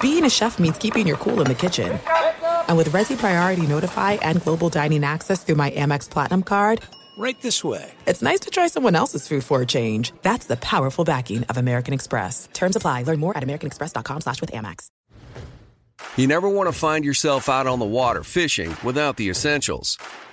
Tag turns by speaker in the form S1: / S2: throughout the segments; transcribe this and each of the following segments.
S1: Being a chef means keeping your cool in the kitchen. And with Resy Priority Notify and Global Dining Access through my Amex Platinum card,
S2: Right this way.
S1: It's nice to try someone else's food for a change. That's the powerful backing of American Express. Terms apply. Learn more at americanexpress.com slash with Amex.
S3: You never want to find yourself out on the water fishing without the essentials.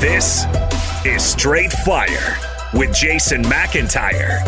S4: This is Straight Fire with Jason McIntyre.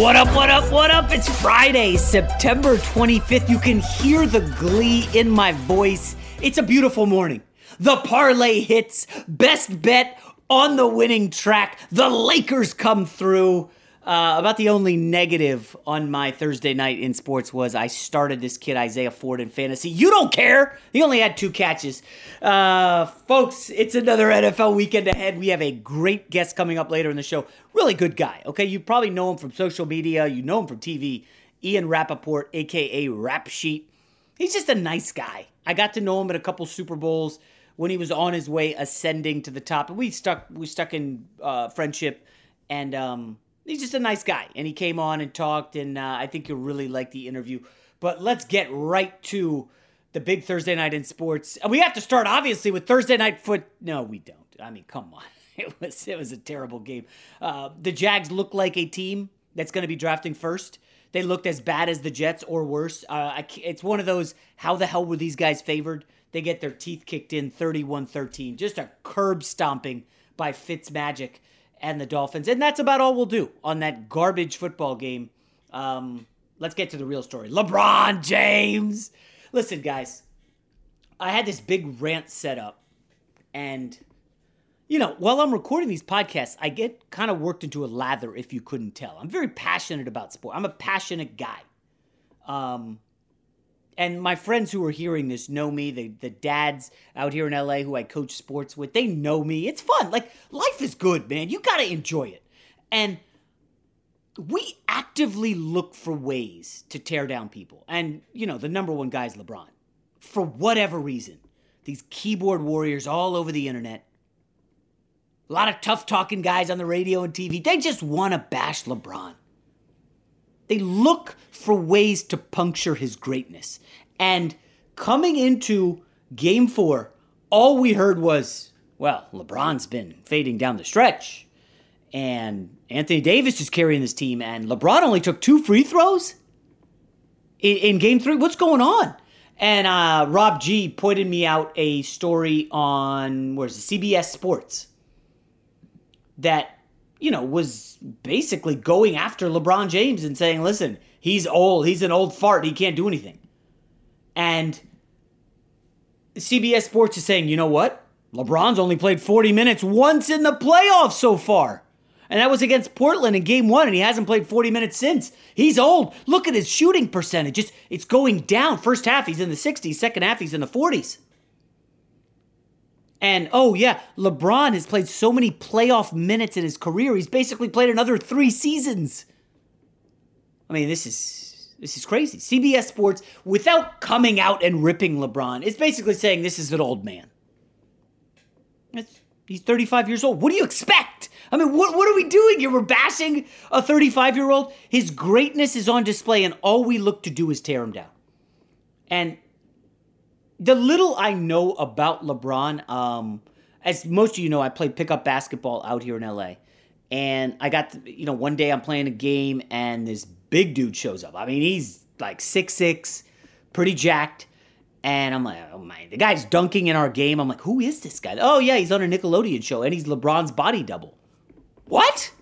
S5: What up, what up, what up? It's Friday, September 25th. You can hear the glee in my voice. It's a beautiful morning. The parlay hits, best bet on the winning track. The Lakers come through. Uh, about the only negative on my Thursday night in sports was I started this kid Isaiah Ford in fantasy. You don't care. He only had two catches. Uh, folks, it's another NFL weekend ahead. We have a great guest coming up later in the show. Really good guy. Okay, you probably know him from social media. You know him from TV. Ian Rapoport, aka Rap Sheet. He's just a nice guy. I got to know him at a couple Super Bowls when he was on his way ascending to the top. and We stuck we stuck in uh, friendship and. Um, he's just a nice guy. And he came on and talked, and uh, I think you'll really like the interview. But let's get right to the big Thursday night in sports. And we have to start, obviously, with Thursday night foot. No, we don't. I mean, come on. It was it was a terrible game. Uh, the Jags look like a team that's going to be drafting first. They looked as bad as the Jets or worse. Uh, it's one of those, how the hell were these guys favored? They get their teeth kicked in 31 13. Just a curb stomping by Fitzmagic and the Dolphins. And that's about all we'll do on that garbage football game. Um, let's get to the real story. LeBron James. Listen, guys, I had this big rant set up, and you know, while I'm recording these podcasts, I get kind of worked into a lather. If you couldn't tell, I'm very passionate about sport. I'm a passionate guy. Um, and my friends who are hearing this know me. The the dads out here in LA who I coach sports with, they know me. It's fun. Like life is good, man. You got to enjoy it. And we actively look for ways to tear down people. And you know, the number one guy is LeBron. For whatever reason, these keyboard warriors all over the internet, a lot of tough talking guys on the radio and TV, they just want to bash LeBron. They look for ways to puncture his greatness. And coming into game four, all we heard was, well, LeBron's been fading down the stretch. And Anthony Davis is carrying this team. And LeBron only took two free throws in, in game three. What's going on? And uh, Rob G pointed me out a story on, where's it, CBS Sports that you know, was basically going after LeBron James and saying, listen, he's old. He's an old fart. He can't do anything. And CBS Sports is saying, you know what? LeBron's only played 40 minutes once in the playoffs so far. And that was against Portland in game one, and he hasn't played 40 minutes since. He's old. Look at his shooting percentage. It's, it's going down. First half, he's in the 60s. Second half, he's in the 40s. And oh, yeah, LeBron has played so many playoff minutes in his career. He's basically played another three seasons. I mean, this is this is crazy. CBS Sports, without coming out and ripping LeBron, is basically saying this is an old man. It's, he's 35 years old. What do you expect? I mean, what, what are we doing here? We're bashing a 35 year old. His greatness is on display, and all we look to do is tear him down. And the little I know about LeBron, um, as most of you know, I played pickup basketball out here in LA. And I got, to, you know, one day I'm playing a game and this big dude shows up. I mean, he's like six six, pretty jacked. And I'm like, oh my, the guy's dunking in our game. I'm like, who is this guy? Oh yeah, he's on a Nickelodeon show and he's LeBron's body double. What?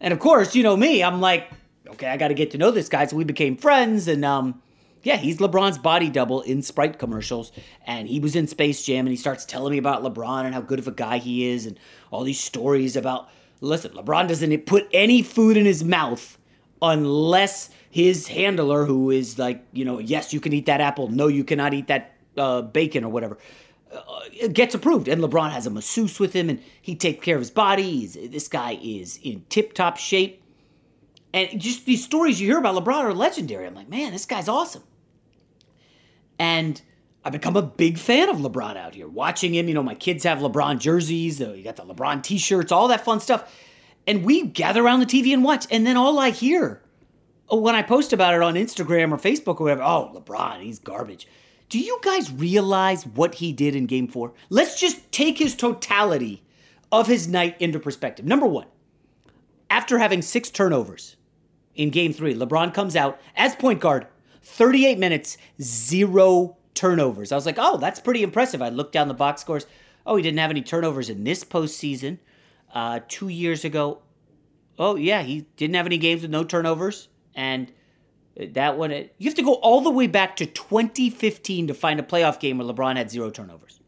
S5: And of course, you know me, I'm like, okay, I got to get to know this guy. So we became friends and um, yeah, he's LeBron's body double in Sprite commercials, and he was in Space Jam, and he starts telling me about LeBron and how good of a guy he is, and all these stories about. Listen, LeBron doesn't put any food in his mouth unless his handler, who is like, you know, yes, you can eat that apple, no, you cannot eat that uh, bacon or whatever, uh, gets approved. And LeBron has a masseuse with him, and he takes care of his body. He's, this guy is in tip top shape. And just these stories you hear about LeBron are legendary. I'm like, man, this guy's awesome. And I've become a big fan of LeBron out here. Watching him, you know, my kids have LeBron jerseys, you got the LeBron t shirts, all that fun stuff. And we gather around the TV and watch. And then all I hear oh, when I post about it on Instagram or Facebook or whatever, oh, LeBron, he's garbage. Do you guys realize what he did in game four? Let's just take his totality of his night into perspective. Number one, after having six turnovers in game three, LeBron comes out as point guard 38 minutes, zero turnovers. I was like, oh, that's pretty impressive. I looked down the box scores. Oh, he didn't have any turnovers in this postseason. Uh, two years ago, oh, yeah, he didn't have any games with no turnovers. And that one, you have to go all the way back to 2015 to find a playoff game where LeBron had zero turnovers.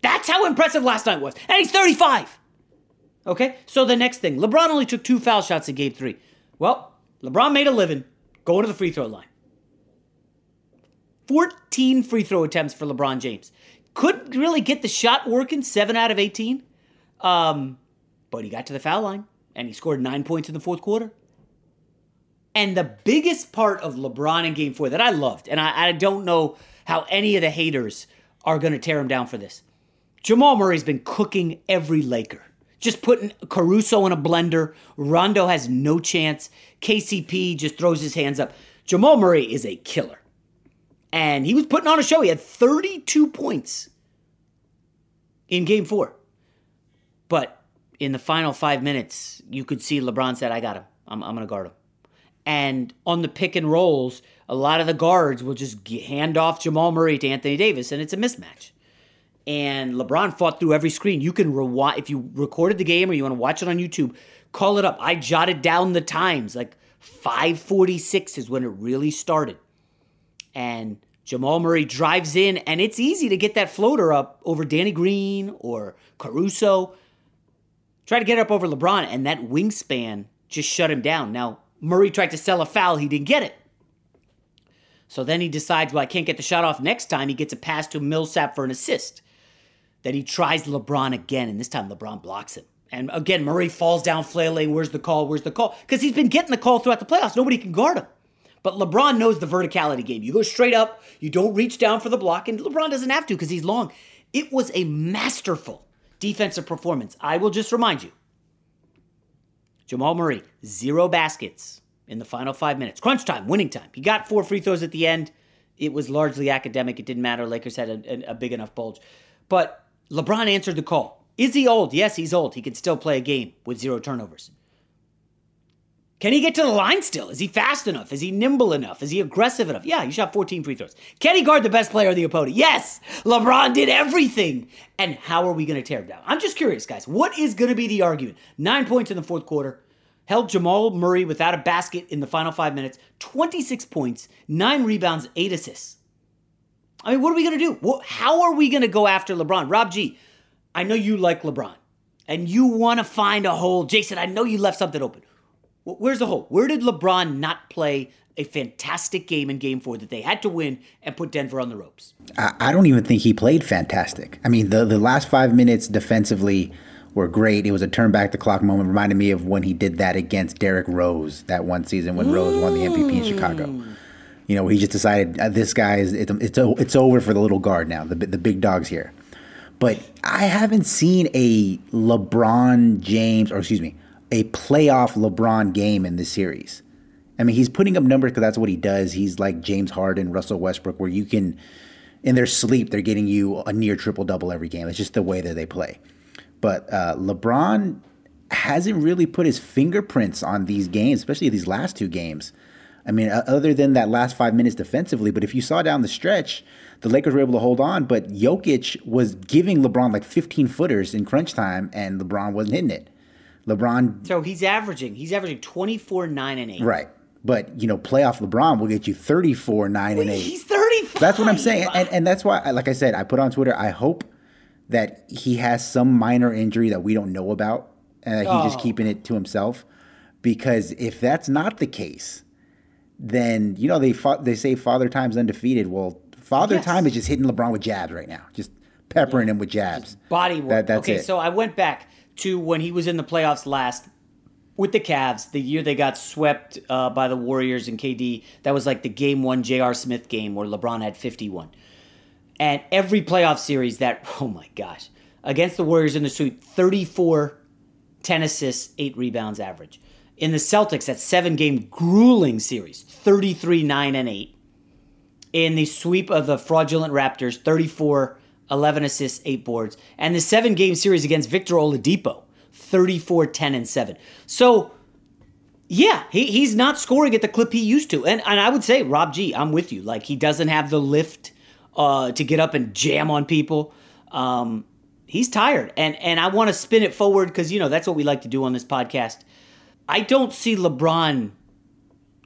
S5: That's how impressive last night was. And he's 35. Okay, so the next thing LeBron only took two foul shots in game three. Well, LeBron made a living going to the free throw line. 14 free throw attempts for LeBron James. Couldn't really get the shot working, 7 out of 18. Um, but he got to the foul line and he scored nine points in the fourth quarter. And the biggest part of LeBron in game four that I loved, and I, I don't know how any of the haters are going to tear him down for this. Jamal Murray's been cooking every Laker just putting Caruso in a blender. Rondo has no chance. KCP just throws his hands up. Jamal Murray is a killer. And he was putting on a show. He had 32 points in game four. But in the final five minutes, you could see LeBron said, I got him. I'm, I'm going to guard him. And on the pick and rolls, a lot of the guards will just hand off Jamal Murray to Anthony Davis, and it's a mismatch and LeBron fought through every screen. You can rewind if you recorded the game or you want to watch it on YouTube. Call it up. I jotted down the times. Like 5:46 is when it really started, and Jamal Murray drives in, and it's easy to get that floater up over Danny Green or Caruso. Try to get up over LeBron, and that wingspan just shut him down. Now Murray tried to sell a foul, he didn't get it. So then he decides, well, I can't get the shot off next time. He gets a pass to Millsap for an assist. Then he tries LeBron again, and this time LeBron blocks him. And again, Murray falls down flailing. Where's the call? Where's the call? Because he's been getting the call throughout the playoffs. Nobody can guard him. But LeBron knows the verticality game. You go straight up, you don't reach down for the block, and LeBron doesn't have to because he's long. It was a masterful defensive performance. I will just remind you Jamal Murray, zero baskets in the final five minutes. Crunch time, winning time. He got four free throws at the end. It was largely academic. It didn't matter. Lakers had a, a big enough bulge. But LeBron answered the call. Is he old? Yes, he's old. He can still play a game with zero turnovers. Can he get to the line still? Is he fast enough? Is he nimble enough? Is he aggressive enough? Yeah, he shot 14 free throws. Can he guard the best player of the opponent? Yes, LeBron did everything. And how are we going to tear him down? I'm just curious, guys. What is going to be the argument? Nine points in the fourth quarter. Held Jamal Murray without a basket in the final five minutes. 26 points, nine rebounds, eight assists. I mean, what are we going to do? How are we going to go after LeBron? Rob G, I know you like LeBron and you want to find a hole. Jason, I know you left something open. Where's the hole? Where did LeBron not play a fantastic game in game four that they had to win and put Denver on the ropes?
S2: I, don't even think he played fantastic. I mean, the, the last five minutes defensively were great. It was a turn back the clock moment. Reminded me of when he did that against Derrick Rose that one season when mm. Rose won the MVP in Chicago. You know, he just decided uh, this guy is it's it's, it's over for the little guard now. The the big dog's here. But I haven't seen a LeBron James, or excuse me, a playoff LeBron game in this series. I mean, he's putting up numbers because that's what he does. He's like James Harden, Russell Westbrook, where you can, in their sleep, they're getting you a near triple double every game. It's just the way that they play. But uh, LeBron hasn't really put his fingerprints on these games, especially these last two games. I mean, other than that last five minutes defensively, but if you saw down the stretch, the Lakers were able to hold on, but Jokic was giving LeBron like 15 footers in crunch time, and LeBron wasn't hitting it. LeBron.
S5: So he's averaging, he's averaging 24, 9, and 8.
S2: Right. But, you know, playoff LeBron will get you 34, 9, and 8.
S5: He's 35.
S2: That's what I'm saying. And, and that's why, like I said, I put on Twitter, I hope that he has some minor injury that we don't know about and he's oh. just keeping it to himself. Because if that's not the case, then, you know, they fought, they say father time's undefeated. Well, Father yes. Time is just hitting LeBron with jabs right now, just peppering yeah. him with jabs. Just
S5: body work. That, that's okay, it. so I went back to when he was in the playoffs last with the Cavs, the year they got swept uh, by the Warriors and KD. That was like the game one J.R. Smith game where LeBron had 51. And every playoff series that, oh my gosh, against the Warriors in the suit, 34, 10 assists, 8 rebounds average. In the Celtics, that seven game grueling series, 33, 9, and 8 in the sweep of the fraudulent Raptors, 34, 11 assists, 8 boards, and the seven game series against Victor Oladipo, 34, 10, and 7. So, yeah, he, he's not scoring at the clip he used to. And, and I would say, Rob G, I'm with you. Like, he doesn't have the lift uh, to get up and jam on people. Um, he's tired. And, and I want to spin it forward because, you know, that's what we like to do on this podcast. I don't see LeBron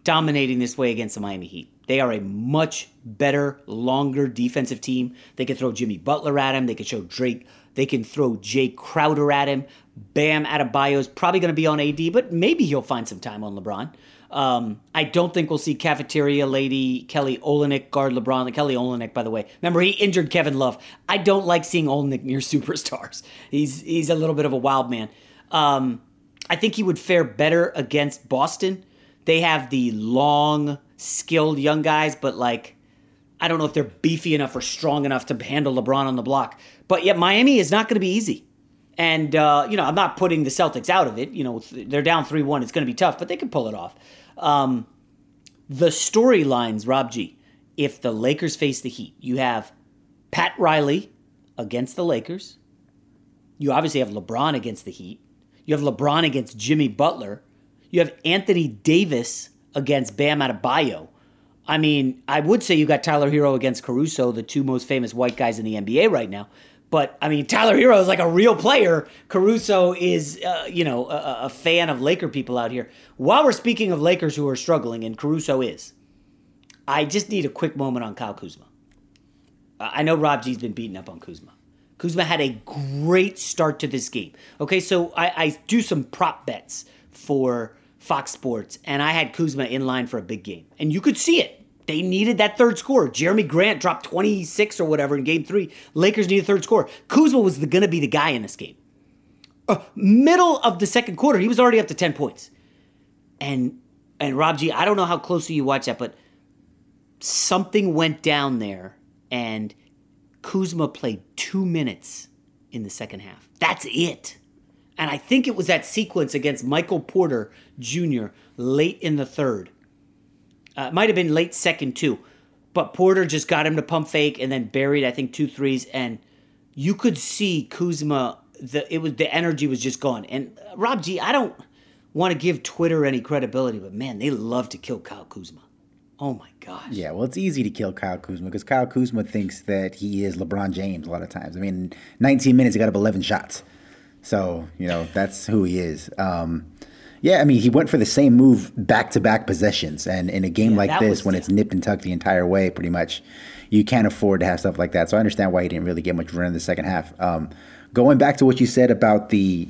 S5: dominating this way against the Miami Heat. They are a much better, longer defensive team. They can throw Jimmy Butler at him. They can show Drake. They can throw Jae Crowder at him. Bam Adebayo is probably going to be on AD, but maybe he'll find some time on LeBron. Um, I don't think we'll see cafeteria lady Kelly Olynyk guard LeBron. Kelly Olynyk, by the way, remember he injured Kevin Love. I don't like seeing Olynyk near superstars. He's he's a little bit of a wild man. Um, I think he would fare better against Boston. They have the long skilled young guys, but like I don't know if they're beefy enough or strong enough to handle LeBron on the block. But yet Miami is not going to be easy. And uh, you know, I'm not putting the Celtics out of it. You know, they're down three one. It's going to be tough, but they can pull it off. Um, the storylines, Rob G. If the Lakers face the Heat, you have Pat Riley against the Lakers. You obviously have LeBron against the Heat. You have LeBron against Jimmy Butler. You have Anthony Davis against Bam Adebayo. I mean, I would say you got Tyler Herro against Caruso, the two most famous white guys in the NBA right now. But I mean, Tyler Herro is like a real player. Caruso is, uh, you know, a, a, fan of Laker people out here. While we're speaking of Lakers who are struggling, and Caruso is, I just need a quick moment on Kyle Kuzma. I know Rob G's been beating up on Kuzma. Kuzma had a great start to this game. Okay, so I, I do some prop bets for Fox Sports, and I had Kuzma in line for a big game. And you could see it. They needed that third score. Jerami Grant dropped 26 or whatever in game three. Lakers needed a third score. Kuzma was going to be the guy in this game. Uh, middle of the second quarter, he was already up to 10 points. And and Rob G, I don't know how closely you watch that, but something went down there, and Kuzma played two minutes in the second half. That's it. And I think it was that sequence against Michael Porter Jr. late in the third. Uh, it might have been late second, too. But Porter just got him to pump fake and then buried, I think, two threes. And you could see Kuzma, the, it was, the energy was just gone. And uh, Rob G, I don't want to give Twitter any credibility, but man, they love to kill Kyle Kuzma. Oh my gosh.
S2: Yeah, well, it's easy to kill Kyle Kuzma because Kyle Kuzma thinks that he is LeBron James a lot of times. I mean, 19 minutes, he got up 11 shots. So you know that's who he is. Um, yeah, I mean he went for the same move back to back possessions, and in a game yeah, like this, when it's nipped and tucked the entire way, pretty much, you can't afford to have stuff like that. So I understand why he didn't really get much run in the second half. Um, going back to what you said about the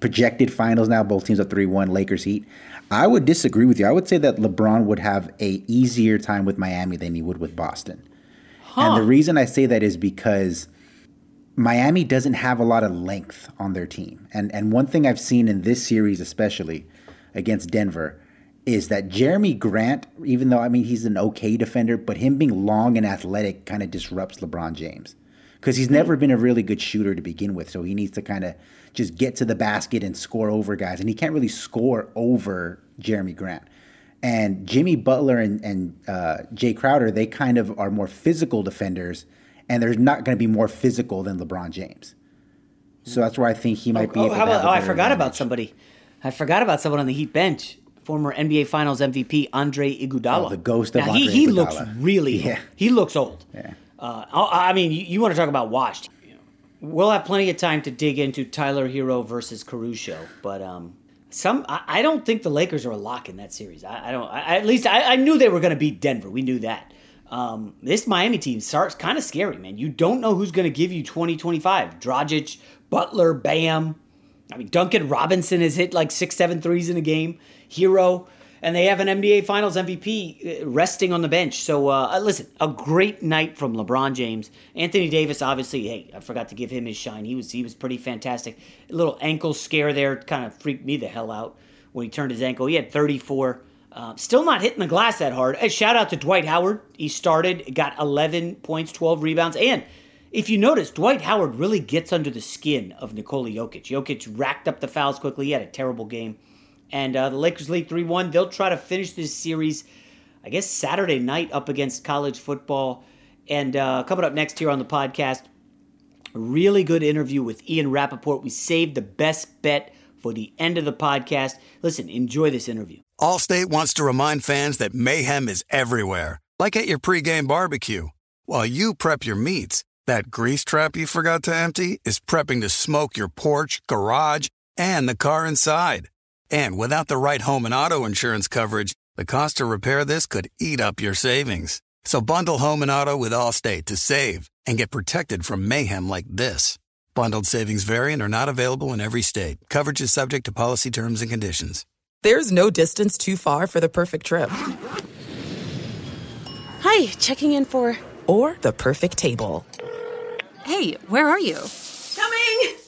S2: projected finals now, both teams are 3 1 Lakers Heat. I would disagree with you. I would say that LeBron would have a easier time with Miami than he would with Boston. Huh. And the reason I say that is because Miami doesn't have a lot of length on their team. And and one thing I've seen in this series especially against Denver is that Jerami Grant, even though I mean he's an okay defender, but him being long and athletic kind of disrupts LeBron James. Because he's never been a really good shooter to begin with. So he needs to kind of just get to the basket and score over guys. And he can't really score over Jerami Grant. And Jimmy Butler and, and uh, Jae Crowder, they kind of are more physical defenders, and they're not going to be more physical than LeBron James. So that's where I think he might
S5: oh,
S2: be. Oh,
S5: how about, oh I forgot advantage. about somebody. I forgot about someone on the Heat bench. Former NBA Finals MVP Andre Iguodala.
S2: Oh, the ghost of
S5: now,
S2: Andre
S5: he, he
S2: Iguodala.
S5: looks really. Yeah. He looks old.
S2: Yeah.
S5: Uh, I mean, you, you want to talk about washed. We'll have plenty of time to dig into Tyler Herro versus Caruso, but um, some I, I, don't think the Lakers are a lock in that series. I, I don't. I, at least I, knew they were going to beat Denver. We knew that. Um, this Miami team starts kind of scary, man. You don't know who's going to give you 2025. Dragic, Butler, Bam. I mean, Duncan Robinson has hit like six, seven threes in a game. Herro and they have an NBA Finals MVP uh, resting on the bench. So uh, uh, listen, a great night from LeBron James. Anthony Davis, obviously, hey, I forgot to give him his shine. He was he was pretty fantastic. A little ankle scare there kind of freaked me the hell out when he turned his ankle. He had 34. Uh, still not hitting the glass that hard. A shout out to Dwight Howard. He started, got 11 points, 12 rebounds, and if you notice, Dwight Howard really gets under the skin of Nikola Jokic. Jokic racked up the fouls quickly. He had a terrible game and uh, the Lakers lead 3 1. They'll try to finish this series, I guess, Saturday night up against college football. And uh, coming up next here on the podcast, a really good interview with Ian Rapoport. We saved the best bet for the end of the podcast. Listen, enjoy this interview.
S6: Allstate wants to remind fans that mayhem is everywhere, like at your pregame barbecue. While you prep your meats, that grease trap you forgot to empty is prepping to smoke your porch, garage, and the car inside. And without the right home and auto insurance coverage, the cost to repair this could eat up your savings. So bundle home and auto with Allstate to save and get protected from mayhem like this. Bundled savings variant are not available in every state. Coverage is subject to policy terms and conditions.
S1: There's no distance too far for the perfect trip.
S7: Hi, checking in for.
S1: Or the perfect table.
S7: Hey, where are you? Coming!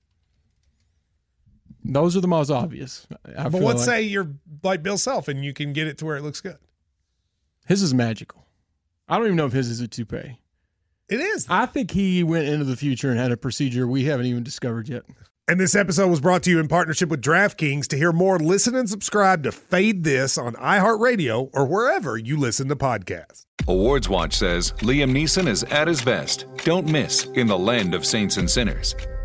S8: Those are the most obvious.
S9: I but let's like. say you're like Bill Self and you can get it to where it looks good.
S8: His is magical. I don't even know if his is a toupee.
S9: It is.
S8: I think he went into the future and had a procedure we haven't even discovered yet.
S9: And this episode was brought to you in partnership with DraftKings. To hear more, listen and subscribe to Fade This on iHeartRadio or wherever you listen to podcasts.
S10: Awards Watch says Liam Neeson is at his best. Don't miss in the land of saints and sinners.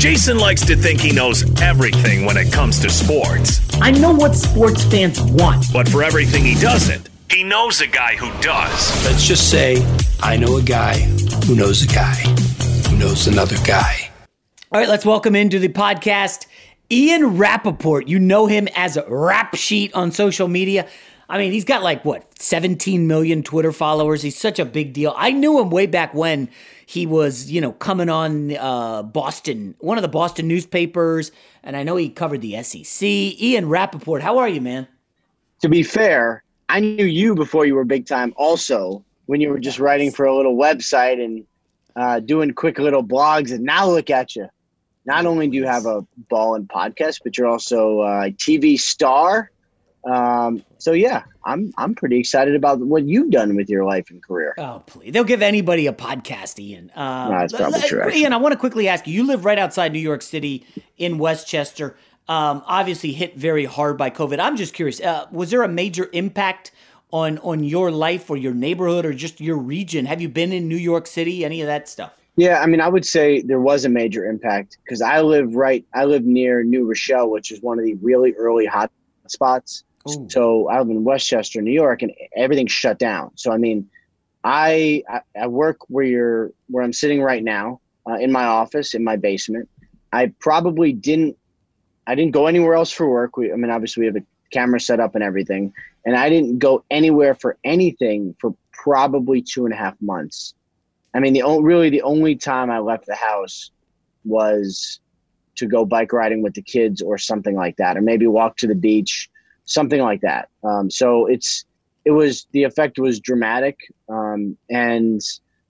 S4: Jason likes to think he knows everything when it comes to sports.
S5: I know what sports fans want.
S4: But for everything he doesn't, he knows a guy who does.
S11: Let's just say I know a guy who knows a guy who knows another guy.
S5: All right, let's welcome into the podcast Ian Rapoport. You know him as Rap Sheet on social media. I mean, he's got like what, 17 million Twitter followers. He's such a big deal. I knew him way back when he was, you know, coming on uh, Boston, one of the Boston newspapers, and I know he covered the SEC. Ian Rapoport, how are you, man?
S12: To be fair, I knew you before you were big time. Also, when you were just writing for a little website and uh, doing quick little blogs, and now look at you. Not only do you have a ball and podcast, but you're also a TV star um, so yeah, I'm I'm pretty excited about what you've done with your life and career.
S5: Oh please, they'll give anybody a podcast, Ian. Um,
S12: no, that's probably true. Actually.
S5: Ian, I want to quickly ask you. You live right outside New York City in Westchester. Um, obviously hit very hard by COVID. I'm just curious. Uh, was there a major impact on on your life or your neighborhood or just your region? Have you been in New York City? Any of that stuff?
S12: Yeah, I mean, I would say there was a major impact because I live right. I live near New Rochelle, which is one of the really early hot spots. Ooh. So I live in Westchester, New York, and everything's shut down. So I mean, I I, I work where you're where I'm sitting right now uh, in my office in my basement. I probably didn't I didn't go anywhere else for work. We, I mean, obviously we have a camera set up and everything, and I didn't go anywhere for anything for probably two and a half months. I mean, the only really the only time I left the house was to go bike riding with the kids or something like that, or maybe walk to the beach something like that. Um, so it's it was the effect was dramatic, um, and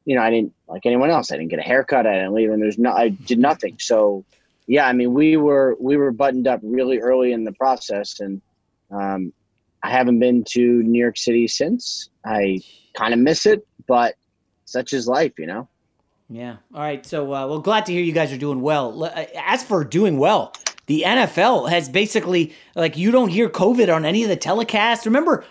S12: you know I didn't like anyone else. I didn't get a haircut. I didn't leave, and there's no I did nothing. So yeah, I mean we were we were buttoned up really early in the process, and um, I haven't been to New York City since. I kind of miss it, but such is life, you know.
S5: Yeah. All right. So, uh, well, glad to hear you guys are doing well. Uh, as for doing well, the NFL has basically like you don't hear COVID on any of the telecasts. Remember,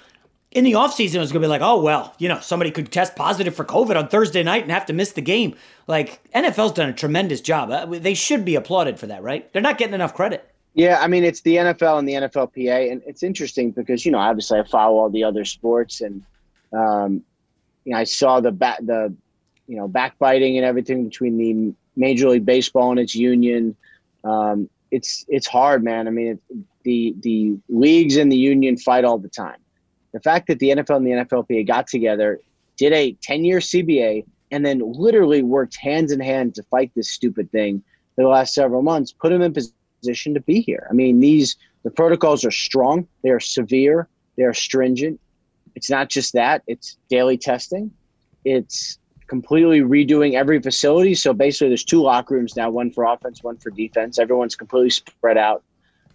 S5: in the offseason, it was going to be like, oh, well, you know, somebody could test positive for COVID on Thursday night and have to miss the game. Like, NFL's done a tremendous job. Uh, they should be applauded for that, right? They're not getting enough credit.
S12: Yeah, I mean, it's the NFL and the NFLPA. And it's interesting because, you know, obviously I follow all the other sports and, um, you know, I saw the, the, you know, backbiting and everything between the Major League Baseball and its union. Um, it's it's hard, man. I mean, it, the the leagues and the union fight all the time. The fact that the NFL and the NFLPA got together, did a 10 year CBA, and then literally worked hands in hand to fight this stupid thing for the last several months, put them in position to be here. I mean, these the protocols are strong, they are severe, they are stringent. It's not just that; it's daily testing. It's completely redoing every facility. So basically, there's two locker rooms now one for offense, one for defense. Everyone's completely spread out.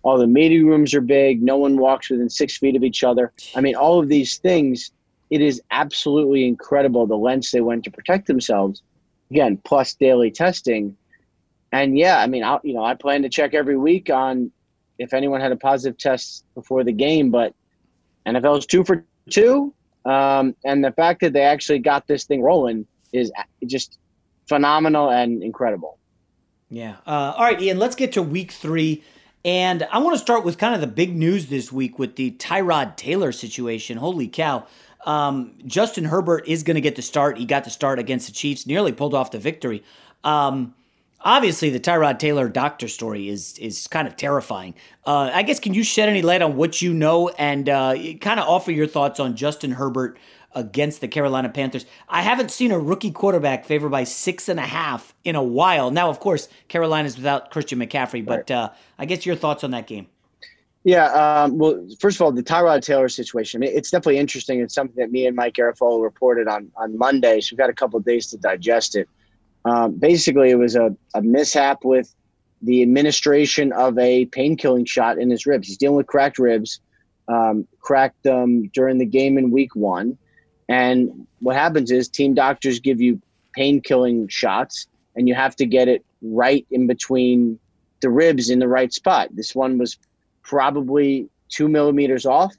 S12: All the meeting rooms are big. No one walks within six feet of each other. I mean, all of these things, it is absolutely incredible the lengths they went to protect themselves. Again, plus daily testing. And yeah, I mean, I, you know, I plan to check every week on if anyone had a positive test before the game, but NFL is two for two. Um, and the fact that they actually got this thing rolling is just phenomenal and incredible.
S5: Yeah. Uh, all right, Ian, let's get to week three. And I want to start with kind of the big news this week with the Tyrod Taylor situation. Holy cow. Um, Justin Herbert is going to get the start. He got the start against the Chiefs, nearly pulled off the victory. Um, obviously, the Tyrod Taylor doctor story is is kind of terrifying. Uh, I guess can you shed any light on what you know and uh, kind of offer your thoughts on Justin Herbert against the Carolina Panthers. I haven't seen a rookie quarterback favored by six and a half in a while. Now, of course, Carolina's without Christian McCaffrey, but uh, I guess your thoughts on that game.
S12: Yeah. Um, well, first of all, the Tyrod Taylor situation, I mean, it's definitely interesting. It's something that me and Mike Garafolo reported on, on Monday. So we've got a couple of days to digest it. Um, basically, it was a, a mishap with the administration of a pain killing shot in his ribs. He's dealing with cracked ribs, um, cracked them during the game in week one. And what happens is team doctors give you pain killing shots, and you have to get it right in between the ribs in the right spot. This one was probably two millimeters off,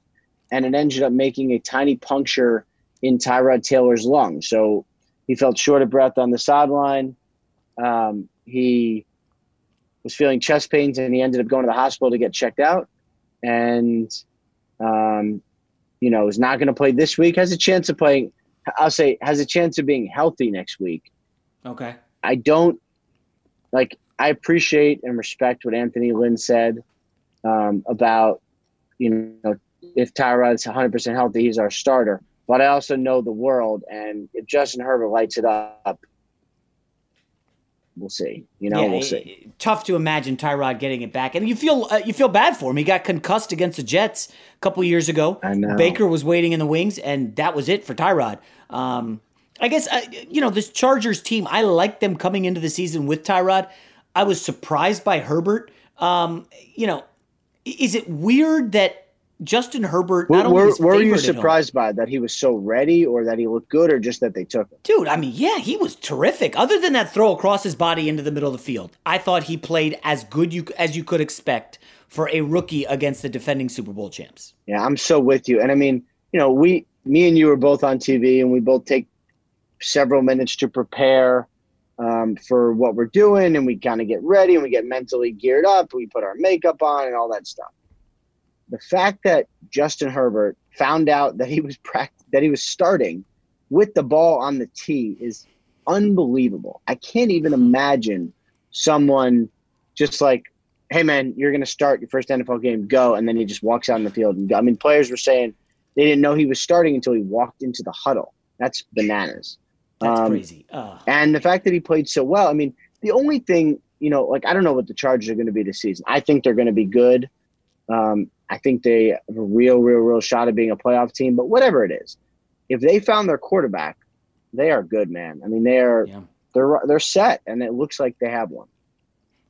S12: and it ended up making a tiny puncture in Tyrod Taylor's lung. So he felt short of breath on the sideline. Um, he was feeling chest pains, and he ended up going to the hospital to get checked out. And um, you know, is not going to play this week. Has a chance of playing. I'll say has a chance of being healthy next week.
S5: Okay.
S12: I don't like. I appreciate and respect what Anthony Lynn said um, about you know if Tyrod's 100 percent healthy, he's our starter. But I also know the world, and if Justin Herbert lights it up, we'll see. You know, yeah, we'll see.
S5: Tough to imagine Tyrod getting it back, and you feel uh, you feel bad for him. He got concussed against the Jets a couple years ago.
S12: I know.
S5: Baker was waiting in the wings, and that was it for Tyrod. Um, I guess uh, you know this Chargers team. I like them coming into the season with Tyrod. I was surprised by Herbert. Um, you know, is it weird that Justin Herbert. Not
S12: were, were you surprised by that he was so ready, or that he looked good, or just that they took him?
S5: Dude, I mean, yeah, he was terrific. Other than that throw across his body into the middle of the field, I thought he played as good you as you could expect for a rookie against the defending Super Bowl champs.
S12: Yeah, I'm so with you. And I mean, you know, we, me and you were both on TV, and we both take several minutes to prepare um, for what we're doing, and we kind of get ready, and we get mentally geared up. We put our makeup on and all that stuff the fact that Justin Herbert found out that he was pract- that he was starting with the ball on the tee is unbelievable. I can't even imagine someone just like, "Hey man, you're going to start your first NFL game, go," and then he just walks out in the field and go. I mean, players were saying they didn't know he was starting until he walked into the huddle. That's bananas.
S5: That's um, crazy. Uh.
S12: And the fact that he played so well. I mean, the only thing you know, like I don't know what the Chargers are going to be this season. I think they're going to be good. Um, I think they have a real, real, real shot at being a playoff team. But whatever it is, if they found their quarterback, they are good, man. I mean, they are yeah. they're they're set, and it looks like they have one.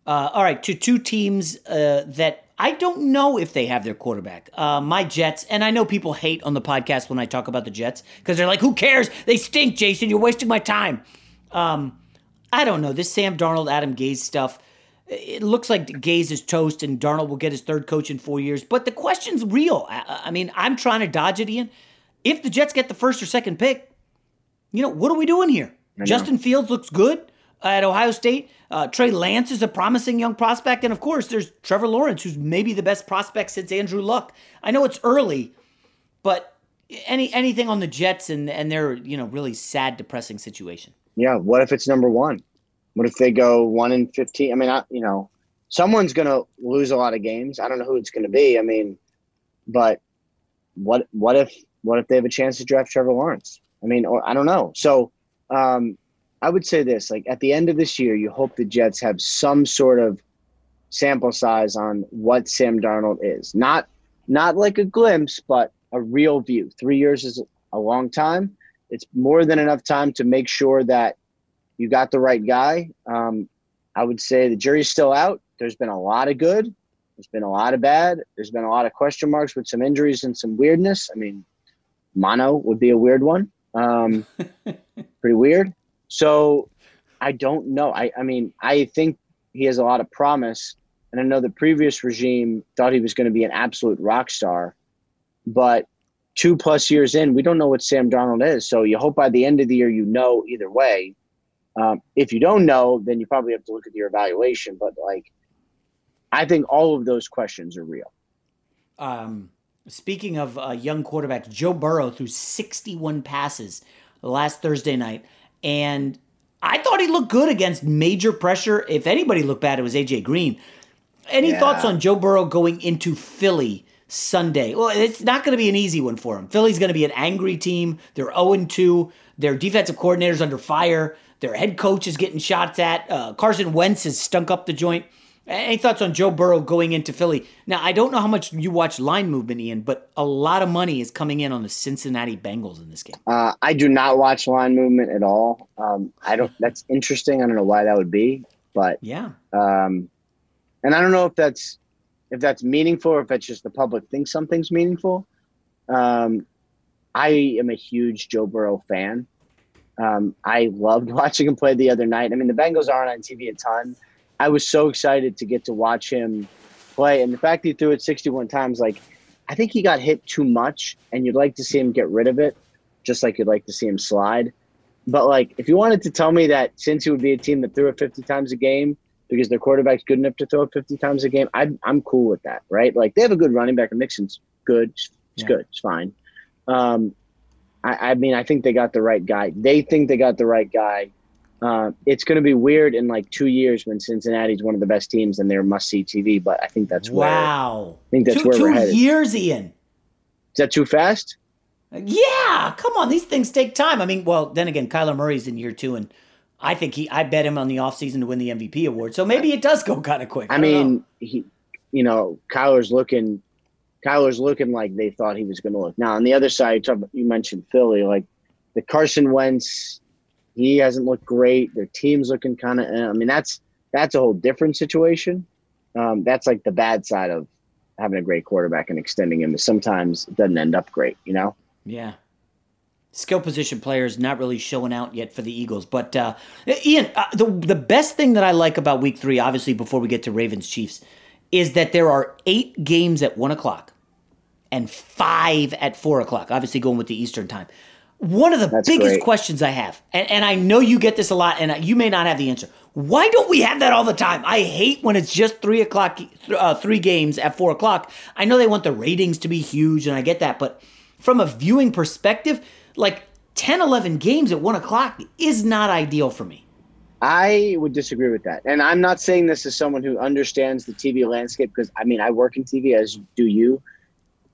S5: Uh, all right, to two teams uh, that I don't know if they have their quarterback. Uh, my Jets, and I know people hate on the podcast when I talk about the Jets because they're like, "Who cares? They stink, Jason. You're wasting my time." Um, I don't know this Sam Darnold, Adam Gase stuff it looks like Gase is toast and Darnold will get his third coach in four years. But the question's real. I, mean, I'm trying to dodge it, Ian. If the Jets get the first or second pick, you know, what are we doing here? Justin Fields looks good at Ohio State. Uh, Trey Lance is a promising young prospect. And of course, there's Trevor Lawrence, who's maybe the best prospect since Andrew Luck. I know it's early, but any anything on the Jets and, and their, you know, really sad, depressing situation.
S12: Yeah. What if it's number one? What if they go one in fifteen? I mean, I, you know, someone's going to lose a lot of games. I don't know who it's going to be. I mean, but what what if what if they have a chance to draft Trevor Lawrence? I mean, or I don't know. So um, I would say this: like at the end of this year, you hope the Jets have some sort of sample size on what Sam Darnold is. Not not like a glimpse, but a real view. Three years is a long time. It's more than enough time to make sure that you got the right guy. Um, I would say the jury's still out. There's been a lot of good. There's been a lot of bad. There's been a lot of question marks with some injuries and some weirdness. I mean, mono would be a weird one. Um, pretty weird. So I don't know. I, I mean, I think he has a lot of promise. And I know the previous regime thought he was going to be an absolute rock star. But two plus years in, we don't know what Sam Darnold is. So you hope by the end of the year you know either way. Um, if you don't know, then you probably have to look at your evaluation. But like, I think all of those questions are real.
S5: Um, speaking of uh, young quarterbacks, Joe Burrow threw 61 passes last Thursday night, and I thought he looked good against major pressure. If anybody looked bad, it was AJ Green. Any yeah. thoughts on Joe Burrow going into Philly Sunday? Well, it's not going to be an easy one for him. Philly's going to be an angry team. They're 0 2. Their defensive coordinator's under fire. Their head coach is getting shots at. Uh, Carson Wentz has stunk up the joint. Any thoughts on Joe Burrow going into Philly? Now, I don't know how much you watch line movement, Ian, but a lot of money is coming in on the Cincinnati Bengals in this game.
S12: Uh, I do not watch line movement at all. Um, I don't. That's interesting. I don't know why that would be, but
S5: yeah.
S12: Um, and I don't know if that's if that's meaningful or if it's just the public thinks something's meaningful. Um, I am a huge Joe Burrow fan. Um, I loved watching him play the other night. I mean, the Bengals aren't on TV a ton. I was so excited to get to watch him play, and the fact that he threw it 61 times, like I think he got hit too much, and you'd like to see him get rid of it, just like you'd like to see him slide. But like, if you wanted to tell me that Cincy would be a team that threw it 50 times a game because their quarterback's good enough to throw it 50 times a game, I, I'm cool with that, right? Like they have a good running back, and Mixon's good. It's yeah. good. It's fine. Um, I, I mean, I think they got the right guy. They think they got the right guy. Uh, it's going to be weird in like two years when Cincinnati's one of the best teams and they're must see TV. But I think that's
S5: wow.
S12: Where, I think that's
S5: two,
S12: where we're headed.
S5: Two years, Ian.
S12: Is that too fast?
S5: Yeah, come on. These things take time. I mean, well, then again, Kyler Murray's in year two, and I think he. I bet him on the offseason to win the MVP award. So maybe it does go kind of quick. I,
S12: I mean,
S5: know.
S12: he, you know, Kyler's looking. Kyler's looking like they thought he was going to look. Now on the other side, you mentioned Philly, like the Carson Wentz he hasn't looked great. Their team's looking kind of. I mean, that's that's a whole different situation. Um, that's like the bad side of having a great quarterback and extending him. Is sometimes it doesn't end up great, you know.
S5: Yeah. Skill position players not really showing out yet for the Eagles, but uh, Ian, uh, the the best thing that I like about Week Three, obviously before we get to Ravens Chiefs, is that there are eight games at one o'clock and five at four o'clock. Obviously, going with the Eastern time. One of the That's biggest great. questions I have, and, and I know you get this a lot, and you may not have the answer. Why don't we have that all the time? I hate when it's just three o'clock, uh, three games at four o'clock. I know they want the ratings to be huge, and I get that, but from a viewing perspective, like 10, 11 games at one o'clock is not ideal for me.
S12: I would disagree with that. And I'm not saying this as someone who understands the TV landscape because I mean, I work in TV as do you.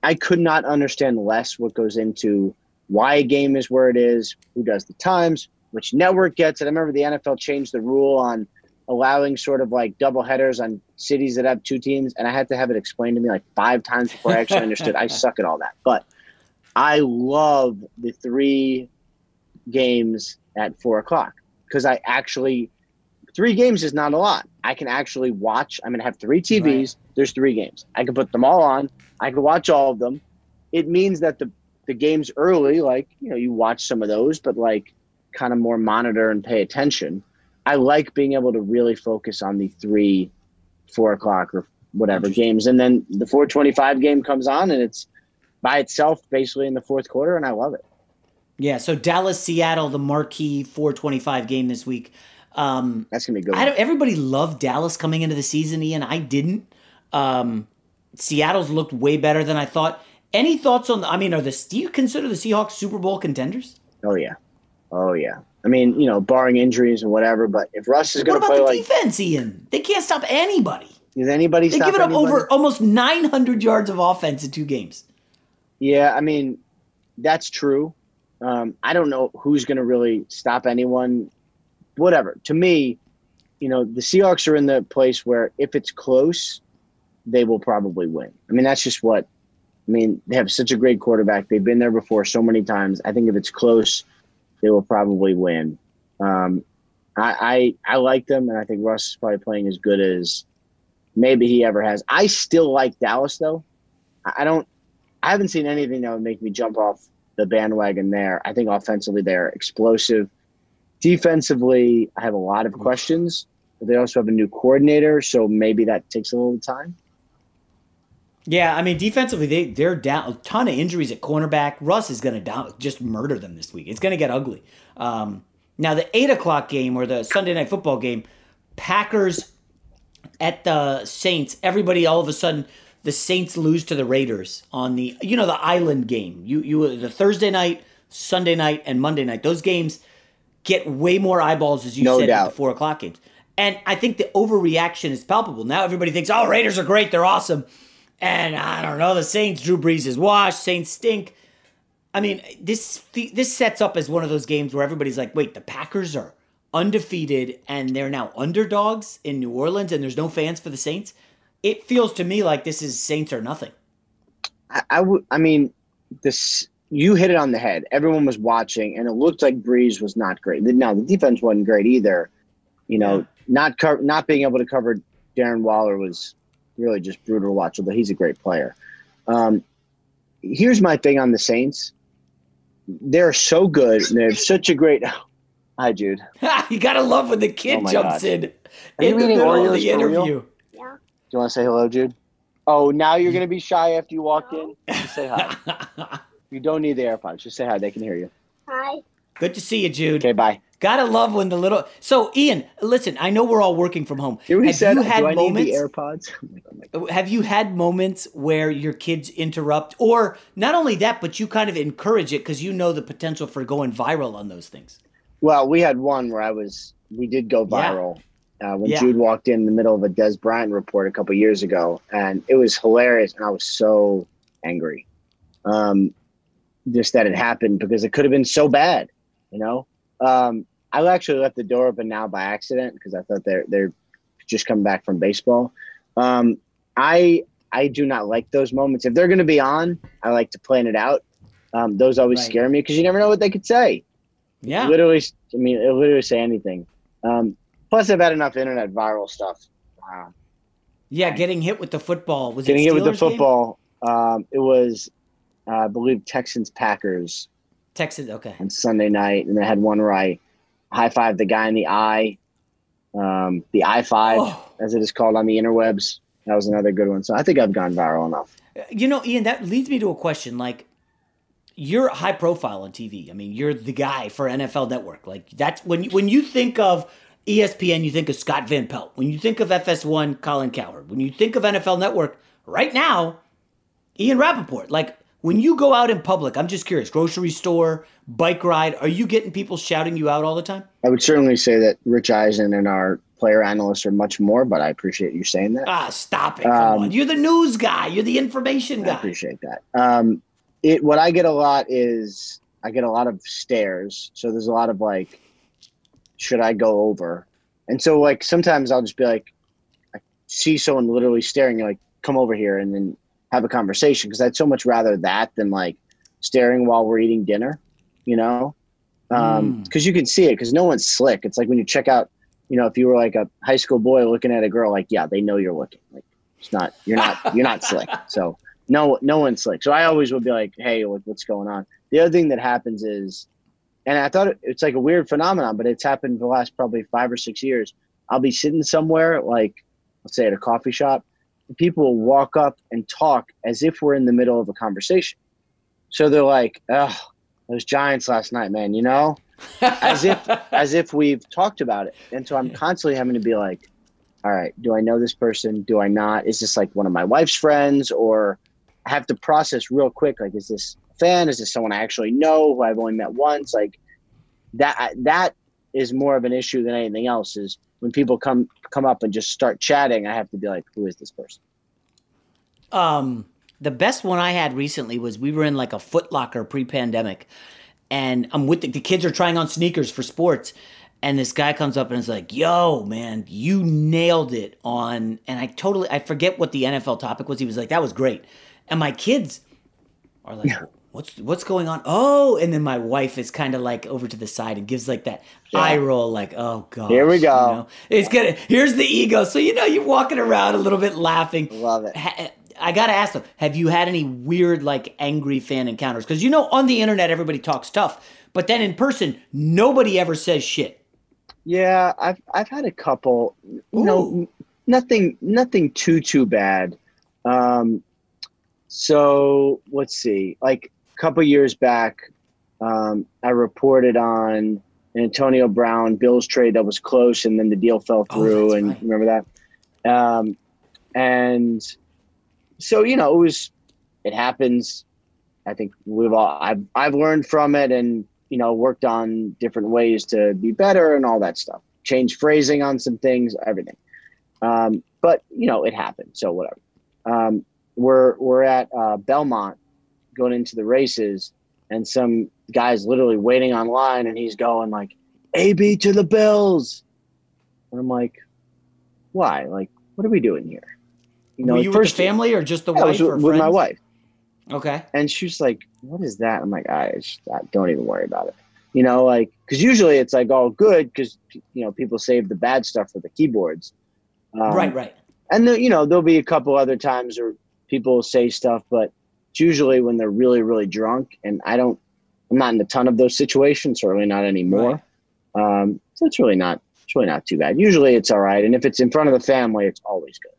S12: I could not understand less what goes into why a game is where it is, who does the times, which network gets it. I remember the NFL changed the rule on allowing sort of like double headers on cities that have two teams, and I had to have it explained to me like five times before I actually understood. I suck at all that, but I love the three games at four o'clock because I actually three games is not a lot. I can actually watch. I'm gonna have three TVs. Right. There's three games. I can put them all on. I can watch all of them. It means that the the games early, like, you know, you watch some of those, but like kind of more monitor and pay attention. I like being able to really focus on the three, four o'clock or whatever games. And then the 425 game comes on and it's by itself basically in the fourth quarter, and I love it.
S5: Yeah. So Dallas, Seattle, the marquee 425 game this week. Um,
S12: That's gonna be good.
S5: everybody loved Dallas coming into the season, Ian. I didn't. Um, Seattle's looked way better than I thought. Any thoughts on? I mean, are the do you consider the Seahawks Super Bowl contenders?
S12: Oh yeah, oh yeah. I mean, you know, barring injuries and whatever, but if Russ is going to play
S5: the
S12: like
S5: defense, Ian, they can't stop anybody.
S12: Is anybody?
S5: They give it up
S12: anybody?
S5: over almost 900 yards of offense in two games.
S12: Yeah, I mean, that's true. Um, I don't know who's going to really stop anyone. Whatever. To me, you know, the Seahawks are in the place where if it's close, they will probably win. I mean, that's just what I mean, they have such a great quarterback. They've been there before so many times. I think if it's close, they will probably win. Um, I, I I like them, and I think Russ is probably playing as good as maybe he ever has. I still like Dallas though. I don't. I haven't seen anything that would make me jump off the bandwagon there. I think offensively they're explosive. Defensively, I have a lot of questions. But they also have a new coordinator, so maybe that takes a little time.
S5: Yeah, I mean, defensively, they they're down a ton of injuries at cornerback. Russ is going to just murder them this week. It's going to get ugly. Um, now, the eight o'clock game or the Sunday night football game, Packers at the Saints. Everybody all of a sudden, the Saints lose to the Raiders on the you know the Island game. You you the Thursday night, Sunday night, and Monday night. Those games get way more eyeballs as you no said doubt. the four o'clock games. And I think the overreaction is palpable. Now everybody thinks, oh, Raiders are great, they're awesome. And I don't know, the Saints, Drew Brees is washed, Saints stink. I mean, this this sets up as one of those games where everybody's like, wait, the Packers are undefeated, and they're now underdogs in New Orleans, and there's no fans for the Saints. It feels to me like this is Saints or nothing.
S12: I, I would. I mean, this you hit it on the head. Everyone was watching, and it looked like Brees was not great. Now the defense wasn't great either. You know, not co- not being able to cover Darren Waller was really just brutal to watch. Although he's a great player. Um, here's my thing on the Saints. They're so good. And they're such a great. Hi, Jude.
S5: you gotta love when the kid oh jumps in Are in the middle of the interview.
S12: Yeah. Do you want to say hello, Jude? Oh, now you're gonna be shy after you walk in. Say hi. you don't need the AirPods. Just say hi. They can hear you.
S5: Hi. Good to see you, Jude.
S12: Okay, bye.
S5: Gotta love when the little. So, Ian, listen. I know we're all working from home.
S12: Here we have said, you had do moments, need the AirPods?
S5: Oh have you had moments where your kids interrupt, or not only that, but you kind of encourage it because you know the potential for going viral on those things?
S12: Well, we had one where I was. We did go viral. Yeah. Uh, when yeah. Jude walked in, in the middle of a Dez Bryant report a couple years ago, and it was hilarious, and I was so angry, um, just that it happened because it could have been so bad, you know. Um, I actually left the door open now by accident because I thought they're they're just coming back from baseball. Um, I I do not like those moments. If they're going to be on, I like to plan it out. Um, those always right. scare me because you never know what they could say.
S5: Yeah,
S12: literally. I mean, it literally say anything. Um, plus, I've had enough internet viral stuff.
S5: Wow. Yeah, getting hit with the football was
S12: getting
S5: hit
S12: with the football. Um, it was, uh, I believe, Texans Packers.
S5: Texans, okay.
S12: On Sunday night, and they had one right high five the guy in the eye, um, the I five, oh. as it is called on the interwebs. That was another good one. So I think I've gone viral enough.
S5: You know, Ian, that leads me to a question. Like, you're high profile on TV. I mean, you're the guy for NFL Network. Like, that's when you, when you think of ESPN, you think of Scott Van Pelt. When you think of FS1, Colin Cowherd. When you think of NFL Network, right now, Ian Rapoport. Like, when you go out in public, I'm just curious, grocery store, bike ride, are you getting people shouting you out all the time?
S12: I would certainly say that Rich Eisen and our player analysts are much more, but I appreciate you saying that.
S5: Ah, stop it. Come um, on. You're the news guy. You're the information guy.
S12: I appreciate that. Um, it what I get a lot is I get a lot of stares. So there's a lot of like, should I go over? And so like sometimes I'll just be like, I see someone literally staring, like, come over here and then have a conversation because I'd so much rather that than like staring while we're eating dinner, you know? Because um, mm. you can see it because no one's slick. It's like when you check out, you know, if you were like a high school boy looking at a girl, like, yeah, they know you're looking. Like, it's not, you're not, you're not slick. So no, no one's slick. So I always would be like, hey, like, what's going on? The other thing that happens is, and I thought it's like a weird phenomenon, but it's happened for the last probably five or six years. I'll be sitting somewhere, like, let's say at a coffee shop, people walk up and talk as if we're in the middle of a conversation. So they're like, "Oh, those Giants last night, man," you know, as if as if we've talked about it. And so I'm constantly having to be like, "All right, do I know this person? Do I not? Is this like one of my wife's friends?" Or I have to process real quick, like, "Is this a fan? Is this someone I actually know who I've only met once?" Like that that is more of an issue than anything else. Is when people come come up and just start chatting, I have to be like, who is this person?
S5: Um, the best one I had recently was we were in like a Footlocker pre-pandemic, and I'm with the, the kids are trying on sneakers for sports, and this guy comes up and is like, "Yo, man, you nailed it on." And I totally I forget what the NFL topic was. He was like, "That was great," and my kids are like, what's what's going on? Oh, and then my wife is kind of like over to the side and gives like that yeah. eye roll, like, oh god.
S12: Here we go. You
S5: know? It's good. Here's the ego. So you know you're walking around a little bit laughing.
S12: Love it.
S5: I gotta ask them: Have you had any weird, like, angry fan encounters? Because you know, on the internet, everybody talks tough, but then in person, nobody ever says shit.
S12: Yeah, I've I've had a couple. You Ooh. know, nothing nothing too too bad. Um, so let's see, like couple years back, um, I reported on Antonio Brown Bills trade that was close, and then the deal fell oh, through. Oh, and right. remember that? Um, and so you know, it was it happens. I think we've all I've I've learned from it, and you know, worked on different ways to be better and all that stuff. Change phrasing on some things, everything. Um, but you know, it happened. So whatever. Um, we're we're at uh, Belmont going into the races and some guy's literally waiting online and he's going like AB to the Bills. And I'm like, why? Like, what are we doing here?
S5: You know, Were you first, family or just the
S12: yeah,
S5: wife?
S12: with, with my wife.
S5: Okay.
S12: And she's like, what is that? I'm like, I don't even worry about it. You know, like, because usually it's like all good because, you know, people save the bad stuff for the keyboards.
S5: Um, right, right.
S12: And, the, you know, there'll be a couple other times where people say stuff, but it's usually when they're really, really drunk. And I don't, I'm not in a ton of those situations, certainly not anymore. Right. Um, so it's really not, it's really not too bad. Usually it's all right. And if it's in front of the family, it's always good.